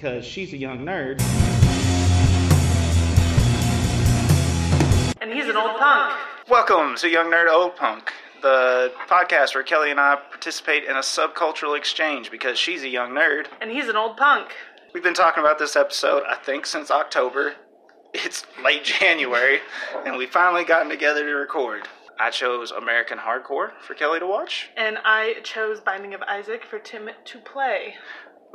because she's a young nerd. And he's an old punk. Welcome to Young Nerd Old Punk, the podcast where Kelly and I participate in a subcultural exchange because she's a young nerd. And he's an old punk. We've been talking about this episode, I think, since October. It's late January, and we finally gotten together to record. I chose American Hardcore for Kelly to watch. And I chose Binding of Isaac for Tim to play.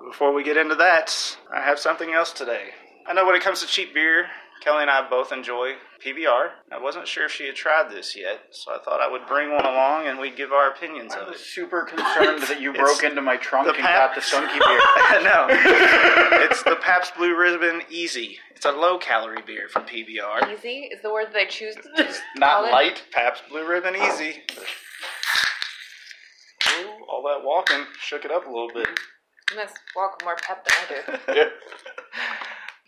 Before we get into that, I have something else today. I know when it comes to cheap beer, Kelly and I both enjoy PBR. I wasn't sure if she had tried this yet, so I thought I would bring one along and we'd give our opinions I of was it. super concerned that you broke into my trunk the and pap- got the skunky beer. no, it's the Pabst Blue Ribbon Easy. It's a low calorie beer from PBR. Easy is the word that I choose to just Not call it. light. Pabst Blue Ribbon Easy. Ooh, all that walking shook it up a little bit. You must walk with more pep than I do.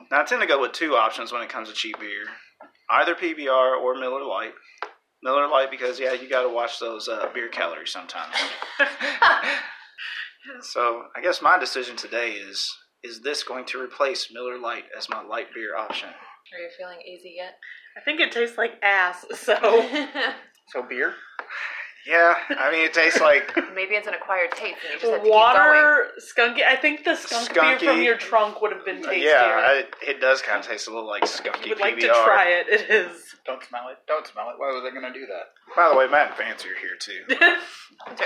Now I tend to go with two options when it comes to cheap beer, either PBR or Miller Lite. Miller Lite because yeah, you got to watch those uh, beer calories sometimes. so I guess my decision today is: is this going to replace Miller Lite as my light beer option? Are you feeling easy yet? I think it tastes like ass, so. So beer? Yeah, I mean it tastes like Maybe it's an acquired taste and you just have to keep going. Water, skunky. I think the skunk beer from your trunk would have been tastier. yeah, I, it does kind of taste a little like skunky you would PBR. like to try it. It is. Don't smell it. Don't smell it. Why was I going to do that? By the way, Matt and Fancy are here too. That's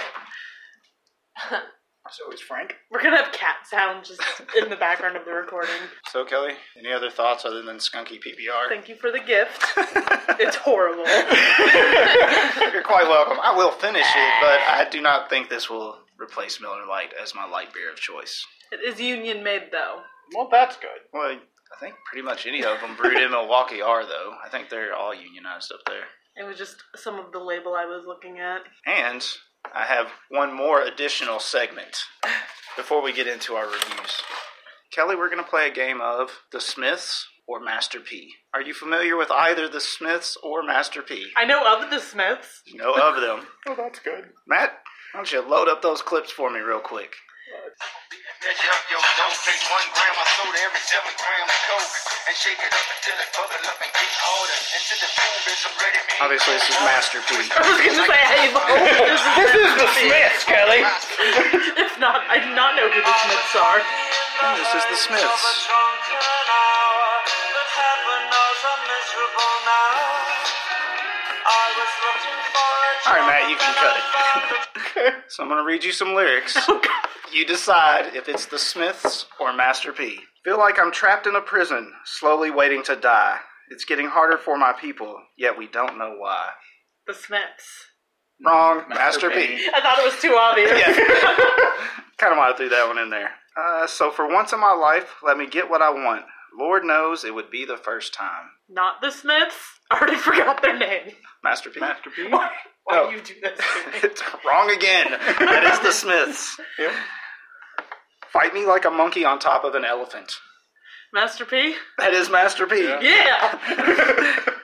right. So is Frank. We're gonna have cat sound just in the background of the recording. So Kelly, any other thoughts other than skunky PBR? Thank you for the gift. It's horrible. You're quite welcome. I will finish it, but I do not think this will replace Miller Lite as my light beer of choice. It is union made though. Well, that's good. Well, I think pretty much any of them brewed in Milwaukee are, though. I think they're all unionized up there. It was just some of the label I was looking at. And I have one more additional segment before we get into our reviews. Kelly, we're going to play a game of The Smiths or Master P. Are you familiar with either The Smiths or Master P? I know of the Smiths. You know of them. Oh, that's good. Matt, why don't you load up those clips for me real quick? Measure up your dough, take one gram of soda every seven grams of coke, and shake it up until it bubble up and get harder. Until the food is ready, man. Obviously, this is Master P. I was gonna say, hey, this is, This is the Smiths, Kelly. If not, I do not know who the Smiths are. This is The Smiths. All right, Matt, you can cut it. so I'm going to read you some lyrics. Oh, You decide if it's The Smiths or Master P. Feel like I'm trapped in a prison, slowly waiting to die. It's getting harder for my people, yet we don't know why. The Smiths. Wrong, Master, Master P. P. I thought it was too obvious. Yeah. kind of want to threw that one in there. Uh, so for once in my life, let me get what I want. Lord knows it would be the first time. Not the Smiths. I already forgot their name. Master P. Master P. Why Oh. do you do this to me? it's wrong again. That is the Smiths. Yep. Fight me like a monkey on top of an elephant. Master P? That is Master P. Yeah. Yeah!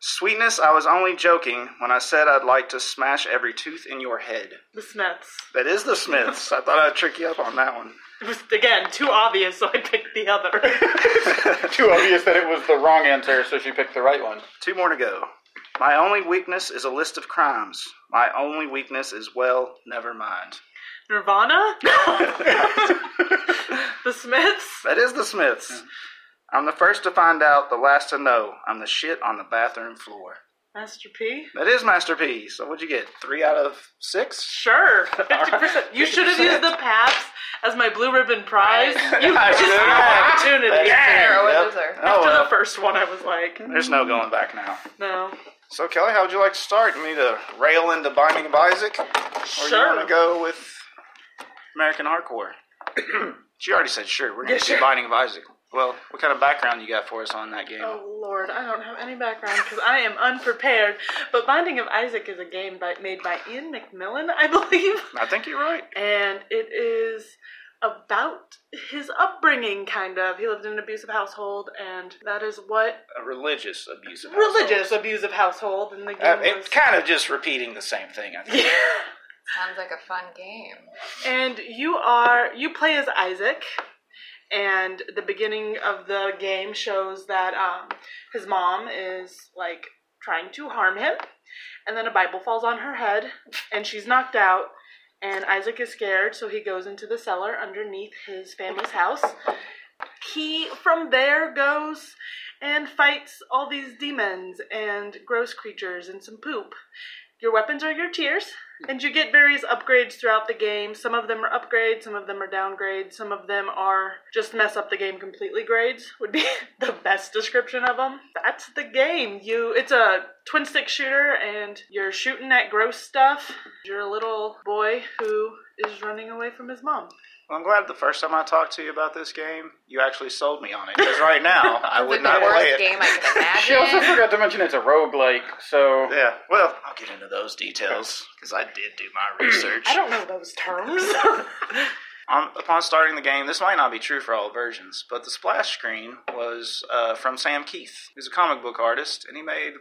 Sweetness, I was only joking when I said I'd like to smash every tooth in your head. The Smiths. That is the Smiths. I thought I'd trick you up on that one. It was, again, too obvious, so I picked the other. Too obvious that it was the wrong answer, so she picked the right one. Two more to go. My only weakness is a list of crimes. My only weakness is, well, never mind. Nirvana? the Smiths? That is the Smiths. I'm the first to find out, the last to know. I'm the shit on the bathroom floor. Master P? That is Master P. So what'd you get? Three out of six? Sure. 50%. You should have used the Pabst as my blue ribbon prize. You missed should've. your opportunity. Yeah. You're Yep. loser. Oh, After well. the first one, I was like, There's no mm. going back now. no. So Kelly, how would you like to start? You need to rail into Binding of Isaac, or you Sure. want to go with American Hardcore? she already said sure. We're going Yeah, to sure. do Binding of Isaac. Well, what kind of background you got for us on that game? Oh Lord, I don't have any background because I am unprepared. But Binding of Isaac is a game by, made by Ian McMillan, I believe, I think you're right. and it is about his upbringing, kind of. He lived in an abusive household, and that is what A religious abusive. religious household. abusive household, and the game Uh, was. it's kind of just repeating the same thing. I think. yeah. Sounds like a fun game. And you are you play as Isaac, and the beginning of the game shows that um, his mom is like trying to harm him, and then a Bible falls on her head, and she's knocked out. And Isaac is scared, so he goes into the cellar underneath his family's house. He, from there, goes and fights all these demons and gross creatures and some poop. Your weapons are your tears, and you get various upgrades throughout the game. Some of them are upgrades, some of them are downgrades, some of them are just mess up the game completely grades, would be the best description of them. That's the game. You it's a twin stick shooter and you're shooting at gross stuff. You're a little boy who is running away from his mom. Well, I'm glad the first time I talked to you about this game, you actually sold me on it. Because right now, I It's would like not the worst play it. game I can She also forgot to mention it's a roguelike, so Yeah, well, I'll get into those details because I did do my research. I don't know those terms. On, upon starting the game, this might not be true for all versions, but the splash screen was uh, from Sam Kieth, who's a comic book artist, and he made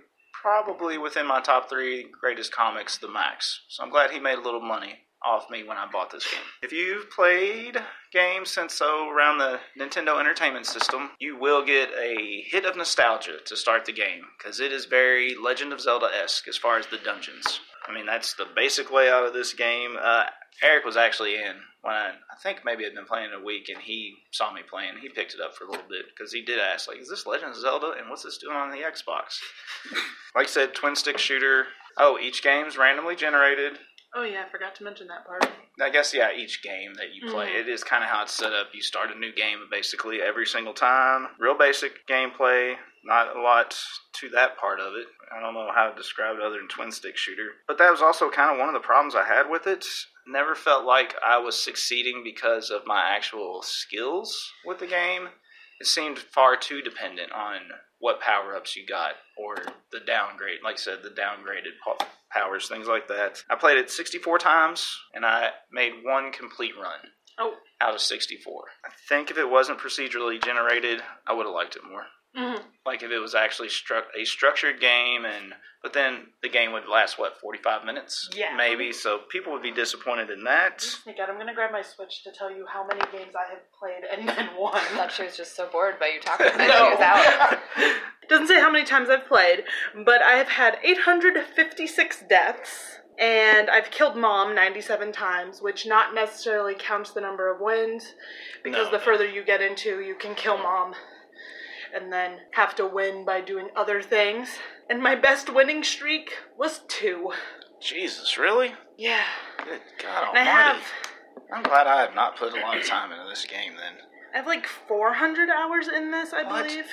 probably within my top three greatest comics, The Maxx. So I'm glad he made a little money off me when I bought this game. If you've played games since so around the Nintendo Entertainment System, you will get a hit of nostalgia to start the game because it is very Legend of Zelda esque as far as the dungeons. I mean, that's the basic layout of this game. Uh, Eric was actually in when I, I think maybe I'd been playing a week, and he saw me playing. He picked it up for a little bit because he did ask, like, "Is this Legend of Zelda? And what's this doing on the Xbox?" like I said, twin stick shooter. Oh, each game's randomly generated. Oh yeah, I forgot to mention that part. I guess yeah, each game that you play, Mhm. it is kind of how it's set up. You start a new game basically every single time. Real basic gameplay, not a lot to that part of it. I don't know how to describe it other than twin stick shooter. But that was also kind of one of the problems I had with it. Never felt like I was succeeding because of my actual skills with the game. It seemed far too dependent on what power ups you got or the downgrade, like I said, the downgraded powers, things like that. I played it 64 times and I made one complete run Oh. out of 64. I think if it wasn't procedurally generated, I would have liked it more. Mm-hmm. Like if it was actually stru- a structured game, and but then the game would last what 45 minutes, Yeah. maybe. So people would be disappointed in that. Sneak out. I'm gonna grab my Switch to tell you how many games I have played and then won. I thought she was just so bored by you talking that she was out. Doesn't say how many times I've played, but I have had 856 deaths, and I've killed mom 97 times, which not necessarily counts the number of wins, because No, the no. further you get into, you can kill mom, and then have to win by doing other things. And my best winning streak was two. Jesus, really? Yeah. Good God And I have I'm glad I have not put a lot of time into this game. Then I have like 400 hours in this, I What believe.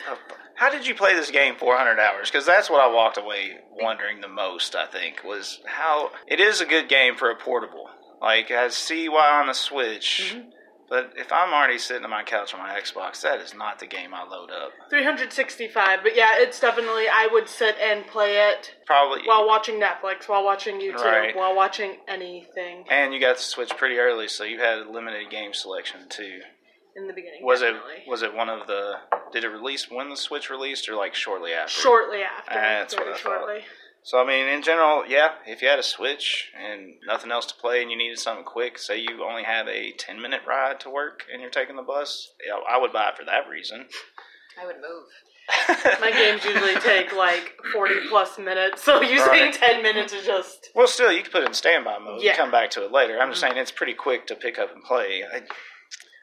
How did you play this game 400 hours? Because that's what I walked away wondering the most. I think was how it is a good game for a portable. Like I see why on the Switch, Mm-hmm. But if I'm already sitting on my couch on my Xbox, that is not the game I load up. 365, but yeah, it's definitely, I would sit and play it Probably. while watching Netflix, while watching YouTube, Right. while watching anything and you got to Switch pretty early, so you had a limited game selection too. in the beginning. Was definitely. it was it one of the? Did it release when the Switch released, or like shortly after? shortly after? Ah, that's what I thought. Shortly. So I mean, in general, yeah. If you had a Switch and nothing else to play, and you needed something quick, say you only have a ten minute ride to work and you're taking the bus, yeah, I would buy it for that reason. I would move. My games usually take like 40 plus minutes, so you saying Right. 10 minutes is just. Well, still, you can put it in standby mode. Yeah. and come back to it later. I'm just Mhm. saying it's pretty quick to pick up and play. I,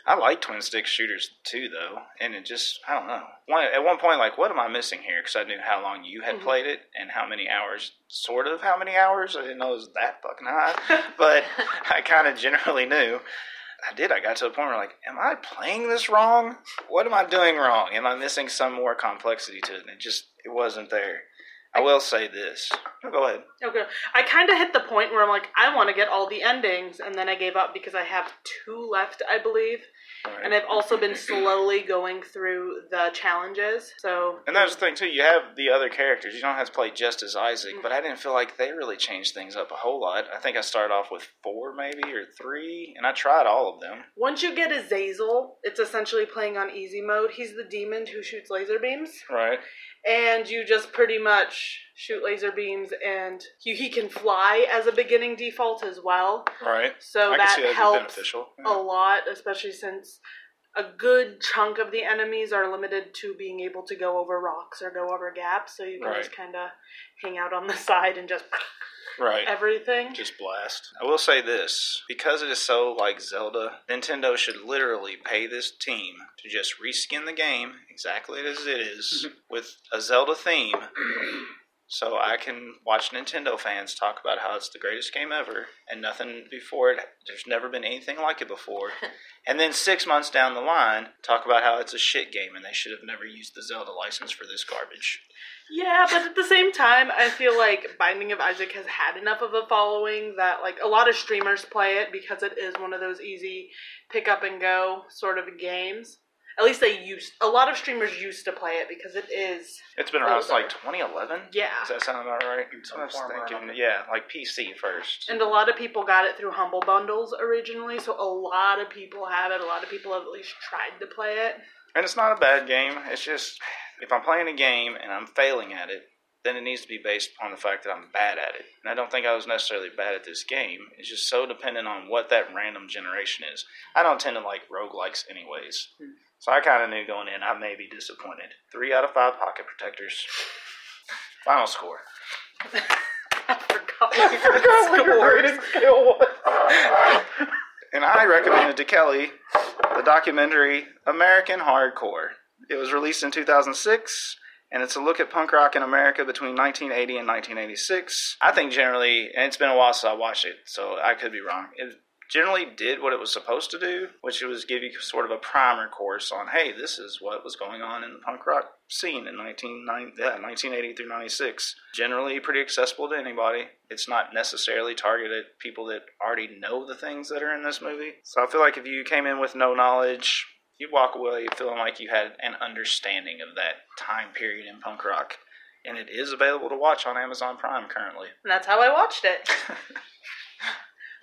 I like twin stick shooters too, though, and it just I don't know. One, at one point, like, what am I missing here? Because I knew how long you had Mhm. played it and how many hours, sort of how many hours. I didn't know it was that fucking high, but I kind of generally knew. I did. I got to a point where, like, am I playing this wrong? What am I doing wrong? Am I missing some more complexity to it? And it just it wasn't there. I will say this. Oh, go ahead. Oh, okay. I kind of hit the point where I'm like, I want to get all the endings, and then I gave up because I have two left, I believe. Right. And I've also been slowly going through the challenges. So. And that's the thing too. You have the other characters. You don't have to play just as Isaac, but I didn't feel like they really changed things up a whole lot. I think I started off with four, maybe or three, and I tried all of them. Once you get Azazel, it's essentially playing on easy mode. He's the demon who shoots laser beams. Right. And you just pretty much shoot laser beams and he, he can fly as a beginning default as well Right. so I that helps beneficial. a lot especially since a good chunk of the enemies are limited to being able to go over rocks or go over gaps, so you can Right. just kind of hang out on the side and just Right. everything. Just blast. I will say this because it is so like Zelda, Nintendo should literally pay this team to just reskin the game exactly as it is mm-hmm. with a Zelda theme. So I can watch Nintendo fans talk about how it's the greatest game ever and nothing before it. There's never been anything like it before. and then six months down the line, talk about how it's a shit game and they should have never used the Zelda license for this garbage. Yeah, but at the same time, I feel like Binding of Isaac has had enough of a following that like a lot of streamers play it because it is one of those easy pick up and go sort of games. At least they used a lot of streamers used to play it because it is It's been around since like 2011. yeah. Does that sound about right? That's what I was thinking. Yeah, like PC first. And a lot of people got it through Humble Bundles originally, so a lot of people have it. A lot of people have at least tried to play it. And it's not a bad game. It's just if I'm playing a game and I'm failing at it, then it needs to be based upon the fact that I'm bad at it. And I don't think I was necessarily bad at this game. It's just so dependent on what that random generation is. I don't tend to like roguelikes anyways. Hmm. So I kind of knew going in I may be disappointed. Three out of five pocket protectors. Final score. I forgot what your rating scale was. And I recommended to Kelly the documentary American Hardcore. It was released in 2006, and it's a look at punk rock in America between 1980 and 1986. I think generally, and it's been a while since I watched it, so I could be wrong. It generally did what it was supposed to do, which was give you sort of a primer course on, hey, this is what was going on in the punk rock scene in 1990, yeah, 1980 through 96. Generally pretty accessible to anybody. It's not necessarily targeted at people that already know the things that are in this movie. So I feel like if you came in with no knowledge, you walk away feeling like you had an understanding of that time period in punk rock. And it is available to watch on Amazon Prime currently. And that's how I watched it.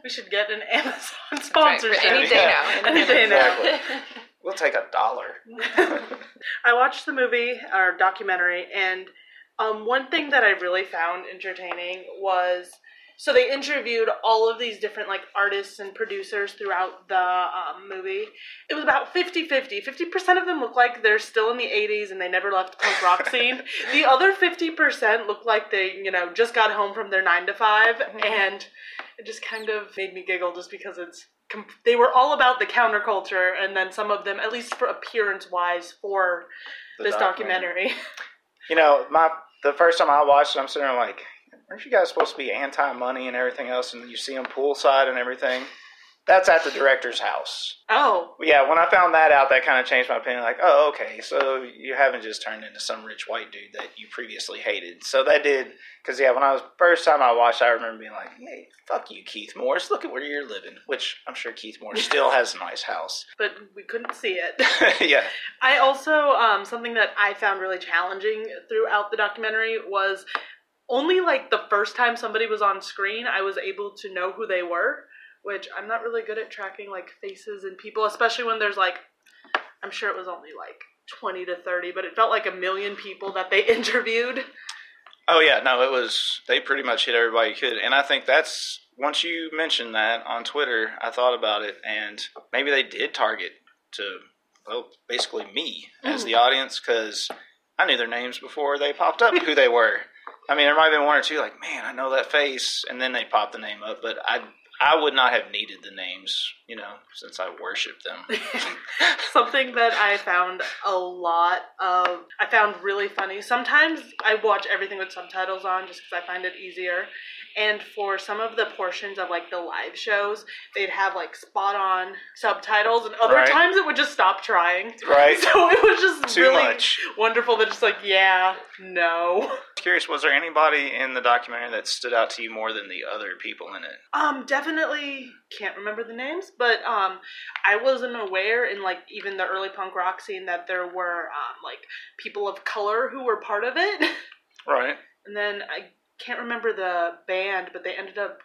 we should get an Amazon Right, sponsorship. for any day Yeah. now. Any day now. Exactly. We'll take a dollar. I watched the movie or documentary, and um, one thing that I really found entertaining was so they interviewed all of these different like artists and producers throughout the um, movie. It was about 50 50. 50% of them look like they're still in the 80s and they never left the punk rock scene. the other 50% look like they, you know, just got home from their 9 to 5, and it just kind of made me giggle just because it's they were all about the counterculture and then some of them at least for appearance wise for The this documentary, You know, my the first time I watched it, I'm sitting there like, aren't you guys supposed to be anti-money and everything else? And you see them poolside and everything. That's at the director's house. oh Yeah, when I found that out, that kind of changed my opinion. Like, oh, okay, so you haven't just turned into some rich white dude that you previously hated. So that did, because yeah, when I was first time I watched, I remember being like, hey, fuck you, Keith Morris. Look at where you're living. Which I'm sure Keith Morris still has a nice house. but we couldn't see it yeah, i also um, something that i found really challenging throughout the documentary was only like the first time somebody was on screen i was able to know who they were which i'm not really good at tracking like faces and people especially when there's like i'm sure it was only like 20 to 30 but it felt like a million people that they interviewed Oh yeah, no, it was they pretty much hit everybody you could, and I think that's once you mentioned that on Twitter, I thought about it, and maybe they did target to well, basically me as the mm. audience because I knew their names before they popped up who they were. I mean, there might have been one or two like, man, I know that face, and then they popped the name up, but I I would not have needed the names, you know, since I worship them. Something that I found a lot of, I found really funny. Sometimes I watch everything with subtitles on just because I find it easier. And for some of the portions of like the live shows, they'd have like spot on subtitles, and other Right. times it would just stop trying. Right. So it was just Too really much. wonderful. They're just like, yeah, no. Curious, was there anybody in the documentary that stood out to you more than the other people in it? Um, definitely can't remember the names, but um, I wasn't aware in like even the early punk rock scene that there were um like people of color who were part of it. Right. And then I can't remember the band, but they ended up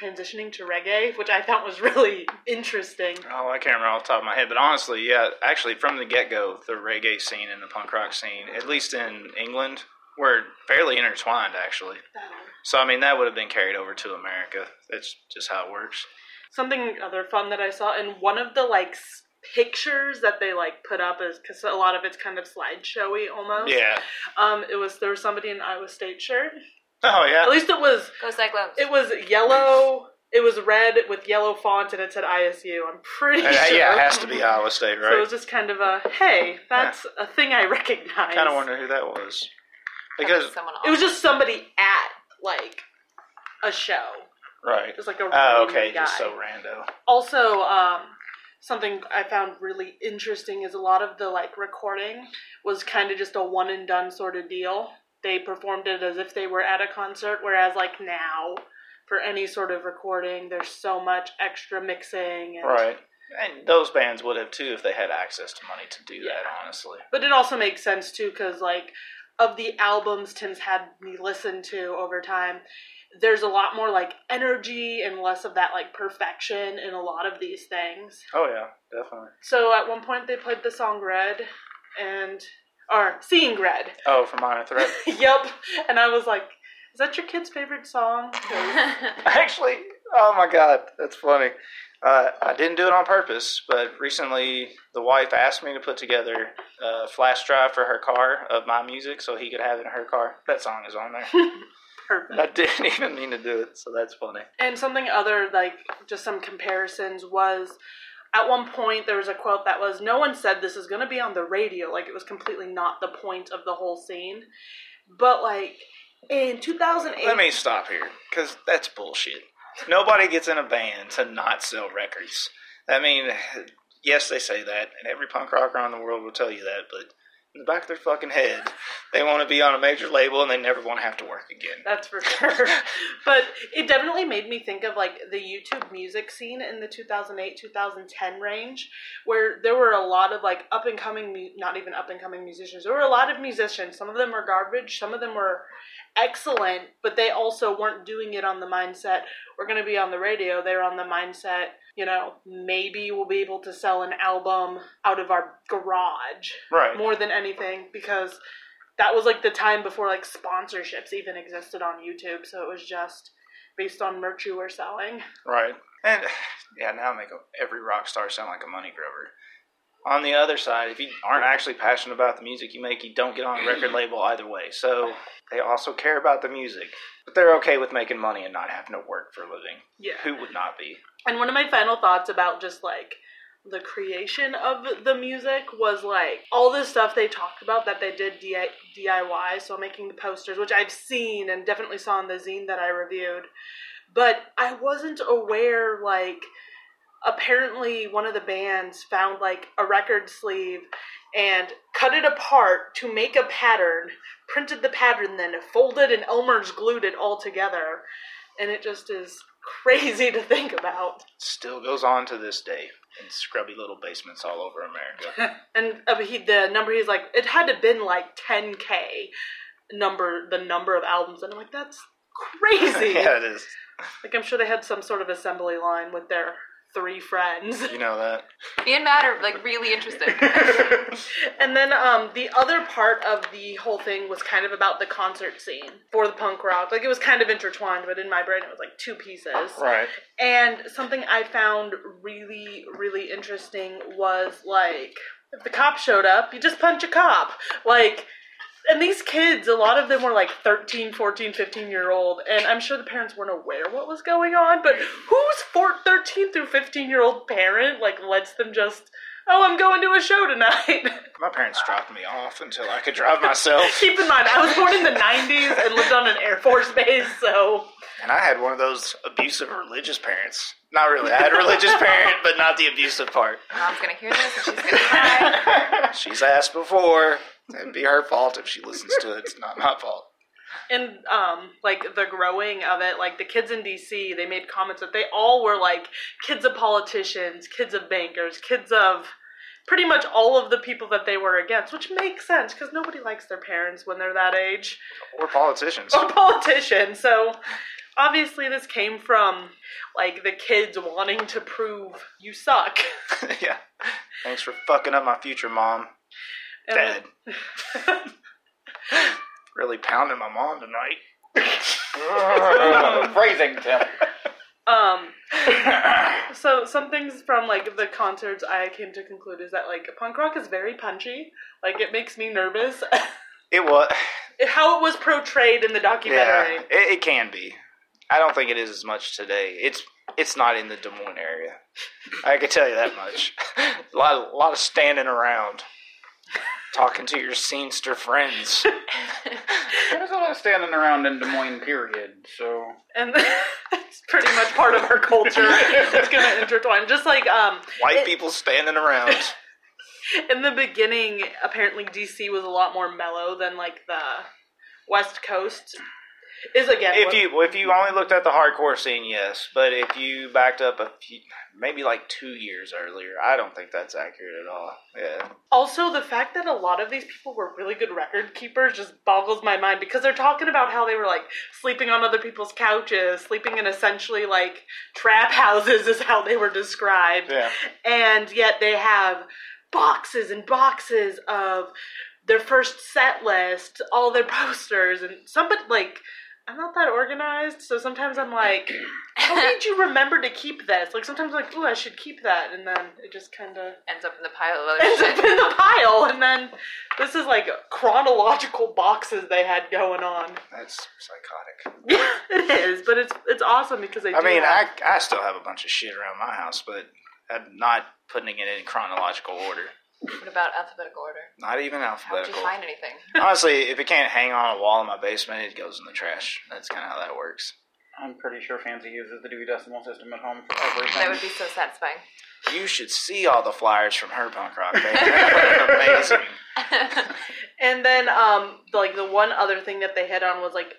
transitioning to reggae, which I thought was really interesting. Oh, I can't remember off the top of my head, but honestly, yeah, actually, from the get go, the reggae scene and the punk rock scene, at least in England, were fairly intertwined, actually. So, I mean, that would have been carried over to America. That's just how it works. Something other fun that I saw in one of the like pictures that they like put up is because a lot of it's kind of slideshowy almost. Yeah. Um, it was there was somebody in Iowa State shirt. Oh yeah. At least it was Go Cyclones. it was yellow. It was red with yellow font and it said ISU. I'm pretty Uh, sure. Yeah, it has to be Iowa State, right? So it was just kind of a hey, that's a thing I recognize. Kind of wonder who that was. That Because was someone It was just somebody at like a show. right. Just like a Oh, random okay, guy. just so rando. also um something i found really interesting is a lot of the like recording was kind of just a one and done sort of deal they performed it as if they were at a concert whereas like now for any sort of recording there's so much extra mixing and, Right. And those bands would have too if they had access to money to do that, honestly. but it also makes sense too because like of the albums tim's had me listen to over time there's a lot more like energy and less of that like perfection in a lot of these things Oh yeah, definitely. So at one point they played the song Red and or Seeing Red. Oh, for Minor Threat. yep. And I was like, is that your kid's favorite song? Actually, oh my god, that's funny. Uh, I didn't do it on purpose, but recently the wife asked me to put together a flash drive for her car of my music so he could have it in her car. That song is on there. Perfect. I didn't even mean to do it, so that's funny. And something other, like just some comparisons, was at one point there was a quote that was, No one said this is going to be on the radio. Like it was completely not the point of the whole scene. But like in 2008. Let me stop here, because that's bullshit. Nobody gets in a band to not sell records. I mean, yes, they say that, and every punk rocker around the world will tell you that, but in the back of their fucking head, they want to be on a major label and they never want to have to work again. That's for sure. but it definitely made me think of like the YouTube music scene in the 2008 2010 range, where there were a lot of like up and coming, not even up and coming musicians. There were a lot of musicians. Some of them were garbage, some of them were excellent, but they also weren't doing it on the mindset we're going to be on the radio. They were on the mindset, you know, maybe we'll be able to sell an album out of our garage Right. more than anything because that was like the time before like sponsorships even existed on YouTube. So it was just based on merch you were selling. Right. And yeah, now I make every rock star sound like a money grower. On the other side, if you aren't actually passionate about the music you make, you don't get on a record label either way. So they also care about the music, but they're okay with making money and not having to work for a living. Yeah. Who would not be? And one of my final thoughts about just like the creation of the music was like all this stuff they talked about that they did DIY, so making the posters, which I've seen and definitely saw in the zine that I reviewed. But I wasn't aware, like, apparently one of the bands found like a record sleeve and cut it apart to make a pattern, printed the pattern, then folded and Elmer's glued it all together. And it just is crazy to think about. Still goes on to this day in scrubby little basements all over America. And uh, he, the number he's like, it had to been like 10k number, the number of albums, and I'm like, that's crazy. yeah, it is. Like I'm sure they had some sort of assembly line with their three friends. You know that. Me and Matt are like really interested. and then um, the other part of the whole thing was kind of about the concert scene for the punk rock. Like it was kind of intertwined, but in my brain it was like two pieces. Right. And something I found really, really interesting was like, if the cop showed up, you just punch a cop. Like, and these kids, a lot of them were like 13, 14, 15 year old, and I'm sure the parents weren't aware what was going on, but whose four, 13 through 15 year old parent, like, lets them just, oh, I'm going to a show tonight? My parents dropped me off until I could drive myself. Keep in mind, I was born in the 90s and lived on an Air Force base, so. And I had one of those abusive religious parents. Not really. I had a religious parent, but not the abusive part. Mom's gonna hear this and she's gonna cry. She's asked before. It'd be her fault if she listens to it. It's not my fault. and um like the growing of it like the kids in dc they made comments that they all were like kids of politicians kids of bankers kids of pretty much all of the people that they were against which makes sense because nobody likes their parents when they're that age Or politicians. or politicians so obviously this came from like the kids wanting to prove you suck yeah. Thanks for fucking up my future, mom. And- Dad. really pounding my mom tonight. Phrasing, Tim. Um, So some things from like the concerts I came to conclude is that like punk rock is very punchy. Like it makes me nervous. It was. How it was portrayed in the Yeah, documentary. it, it can be. I don't think it is as much today. It's it's not in the Des Moines area. I can tell you that much. a lot, a lot of standing around, talking to your scenester friends. There's a lot of standing around in Des Moines, period. So And it's pretty much part of our culture. it's gonna intertwine. Just like um White it- people standing around. in the beginning, apparently DC was a lot more mellow than like the West Coast. Is again If what- you if you only looked at the hardcore scene, yes. But if you backed up a few, maybe like two years earlier, I don't think that's accurate at all. Yeah. Also, the fact that a lot of these people were really good record keepers just boggles my mind because they're talking about how they were like sleeping on other people's couches, sleeping in essentially like trap houses, is how they were described. Yeah. And yet they have boxes and boxes of their first set list, all their posters, and somebody like. I'm not that organized, so sometimes I'm like, how did you remember to keep this? Like sometimes I'm like, ooh, I should keep that, and then it just kind of Ends up in the pile of other ends up in the pile, and then this is like chronological boxes they had going on. That's psychotic. Yeah, it is, but it's it's awesome because they. I do mean, have- I I still have a bunch of shit around my house, but I'm not putting it in chronological order. What about alphabetical order? Not even alphabetical. How would you find anything? Honestly, if it can't hang on a wall in my basement, it goes in the trash. That's kind of how that works. I'm pretty sure Fancy uses the Dewey Decimal System at home for everything. That would be so satisfying. You should see all the flyers from her punk rock band. Amazing. and then um like the one other thing that they hit on was like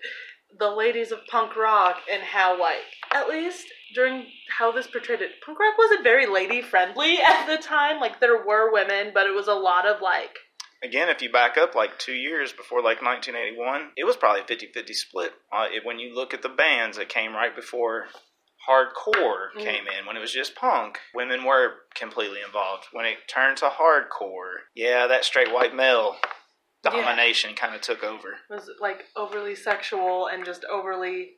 the ladies of punk rock and how like at least during how this portrayed it, punk rock wasn't very lady friendly at the time. Like there were women, but it was a lot of like Again, if you back up like two years before like 1981, it was probably a 50 50 split. Uh, it, when you look at the bands that came right before hardcore Mm. came in, when it was just punk, women were completely involved. When it turned to hardcore, yeah, that straight white male Yeah. domination kind of took over. was like overly sexual and just overly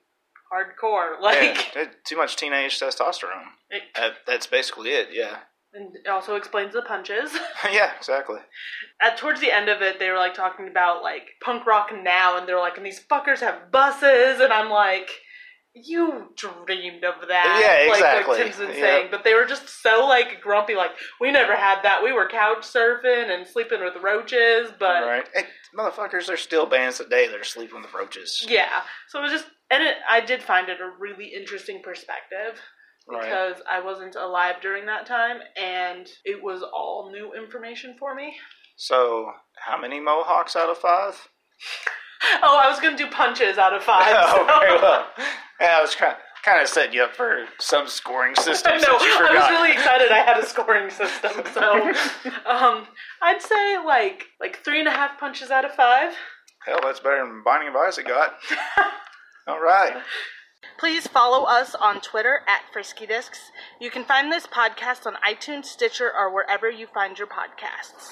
hardcore. Like yeah, too much teenage testosterone. it, That, that's basically it, yeah. and it also explains the punches. yeah, exactly. At towards the end of it, they were like talking about like punk rock now, and they're like, and these fuckers have buses, and I'm like, you dreamed of that. Yeah, Like, exactly. Like Tim's been Yeah. saying, but they were just so like grumpy, like we never had that. We were couch surfing and sleeping with roaches, but right. Hey, motherfuckers, there's still bands today that are sleeping with roaches. yeah. So it was just, and it, I did find it a really interesting perspective. Right. Because I wasn't alive during that time, and it was all new information for me. So, how many Mohawks out of five? Oh, I was gonna do punches out of five. oh, so- very well. Yeah, I was kind kind of setting you up for some scoring system. I know. I was really excited. I had a scoring system, so um, I'd say like like three and a half punches out of five. Hell, that's better than Binding of Isaac got. All right. Please follow us on Twitter at Frisky Discs. You can find this podcast on iTunes, Stitcher, or wherever you find your podcasts.